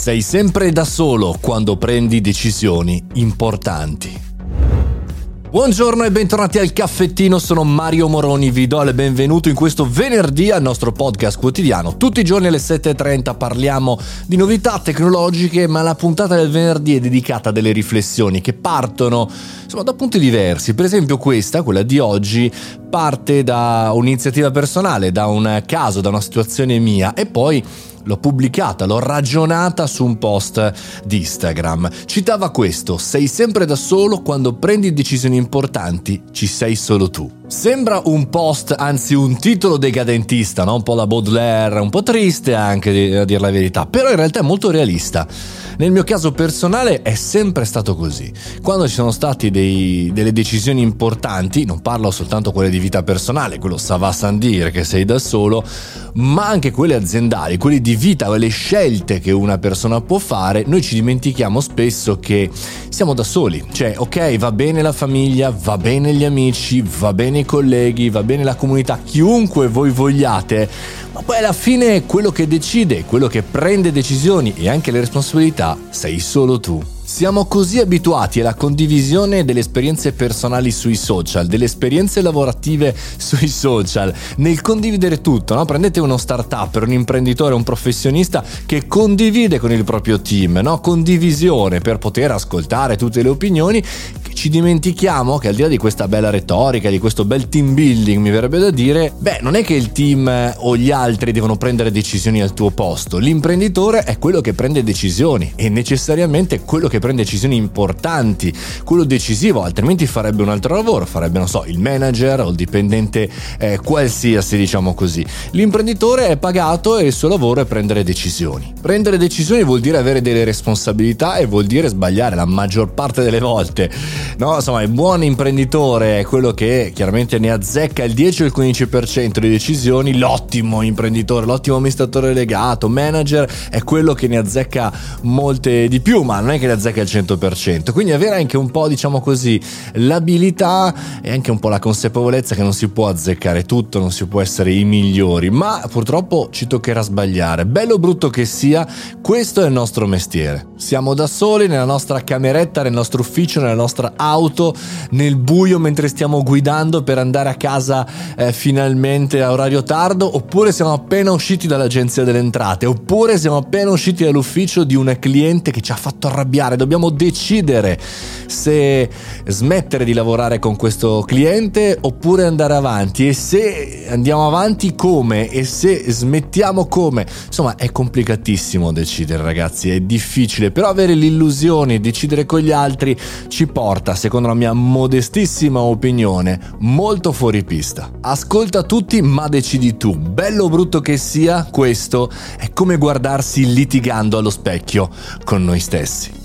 Sei sempre da solo quando prendi decisioni importanti. Buongiorno e bentornati al caffettino, sono Mario Moroni, vi do il benvenuto in questo venerdì al nostro podcast quotidiano. Tutti i giorni alle 7.30 parliamo di novità tecnologiche, ma la puntata del venerdì è dedicata a delle riflessioni che partono insomma, da punti diversi. Per esempio questa, quella di oggi, parte da un'iniziativa personale, da un caso, da una situazione mia e poi l'ho pubblicata, l'ho ragionata su un post di Instagram. Citava questo, sei sempre da solo quando prendi decisioni importanti, ci sei solo tu. Sembra un post, anzi un titolo decadentista, no? un po' la Baudelaire, un po' triste anche a dire la verità, però in realtà è molto realista. Nel mio caso personale è sempre stato così. Quando ci sono state delle decisioni importanti, non parlo soltanto quelle di vita personale, quello va san dire che sei da solo, ma anche quelle aziendali, quelle di vita, quelle scelte che una persona può fare, noi ci dimentichiamo spesso che siamo da soli. Cioè, ok, va bene la famiglia, va bene gli amici, va bene i colleghi, va bene la comunità, chiunque voi vogliate, ma poi alla fine quello che decide, quello che prende decisioni e anche le responsabilità sei solo tu. Siamo così abituati alla condivisione delle esperienze personali sui social, delle esperienze lavorative sui social, nel condividere tutto, no? Prendete uno startup, un imprenditore, un professionista che condivide con il proprio team, no? Condivisione per poter ascoltare tutte le opinioni ci dimentichiamo che al di là di questa bella retorica, di questo bel team building, mi verrebbe da dire, beh, non è che il team o gli altri devono prendere decisioni al tuo posto, l'imprenditore è quello che prende decisioni e necessariamente quello che prende decisioni importanti, quello decisivo, altrimenti farebbe un altro lavoro, farebbe, non so, il manager o il dipendente eh, qualsiasi, diciamo così. L'imprenditore è pagato e il suo lavoro è prendere decisioni. Prendere decisioni vuol dire avere delle responsabilità e vuol dire sbagliare la maggior parte delle volte. No, insomma, il buon imprenditore è quello che chiaramente ne azzecca il 10 o il 15% di decisioni, l'ottimo imprenditore, l'ottimo amministratore legato, manager è quello che ne azzecca molte di più, ma non è che ne azzecca il 100%. Quindi avere anche un po', diciamo così, l'abilità e anche un po' la consapevolezza che non si può azzeccare tutto, non si può essere i migliori, ma purtroppo ci toccherà sbagliare. Bello o brutto che sia, questo è il nostro mestiere. Siamo da soli nella nostra cameretta, nel nostro ufficio, nella nostra auto nel buio mentre stiamo guidando per andare a casa eh, finalmente a orario tardo, oppure siamo appena usciti dall'agenzia delle entrate, oppure siamo appena usciti dall'ufficio di un cliente che ci ha fatto arrabbiare. Dobbiamo decidere se smettere di lavorare con questo cliente oppure andare avanti e se andiamo avanti come e se smettiamo come. Insomma, è complicatissimo decidere, ragazzi, è difficile, però avere l'illusione di decidere con gli altri ci porta, secondo la mia modestissima opinione, molto fuori pista. Ascolta tutti, ma decidi tu. Bello o brutto che sia, questo è come guardarsi litigando allo specchio con noi stessi.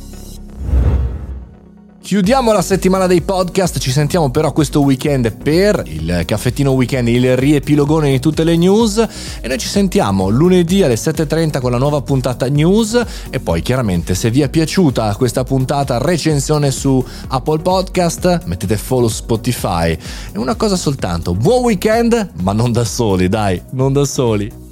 Chiudiamo la settimana dei podcast, ci sentiamo però questo weekend per il caffettino weekend, il riepilogone di tutte le news. E noi ci sentiamo lunedì alle 7.30 con la nuova puntata news. E poi chiaramente se vi è piaciuta questa puntata recensione su Apple Podcast mettete follow Spotify. E una cosa soltanto, buon weekend ma non da soli dai, non da soli.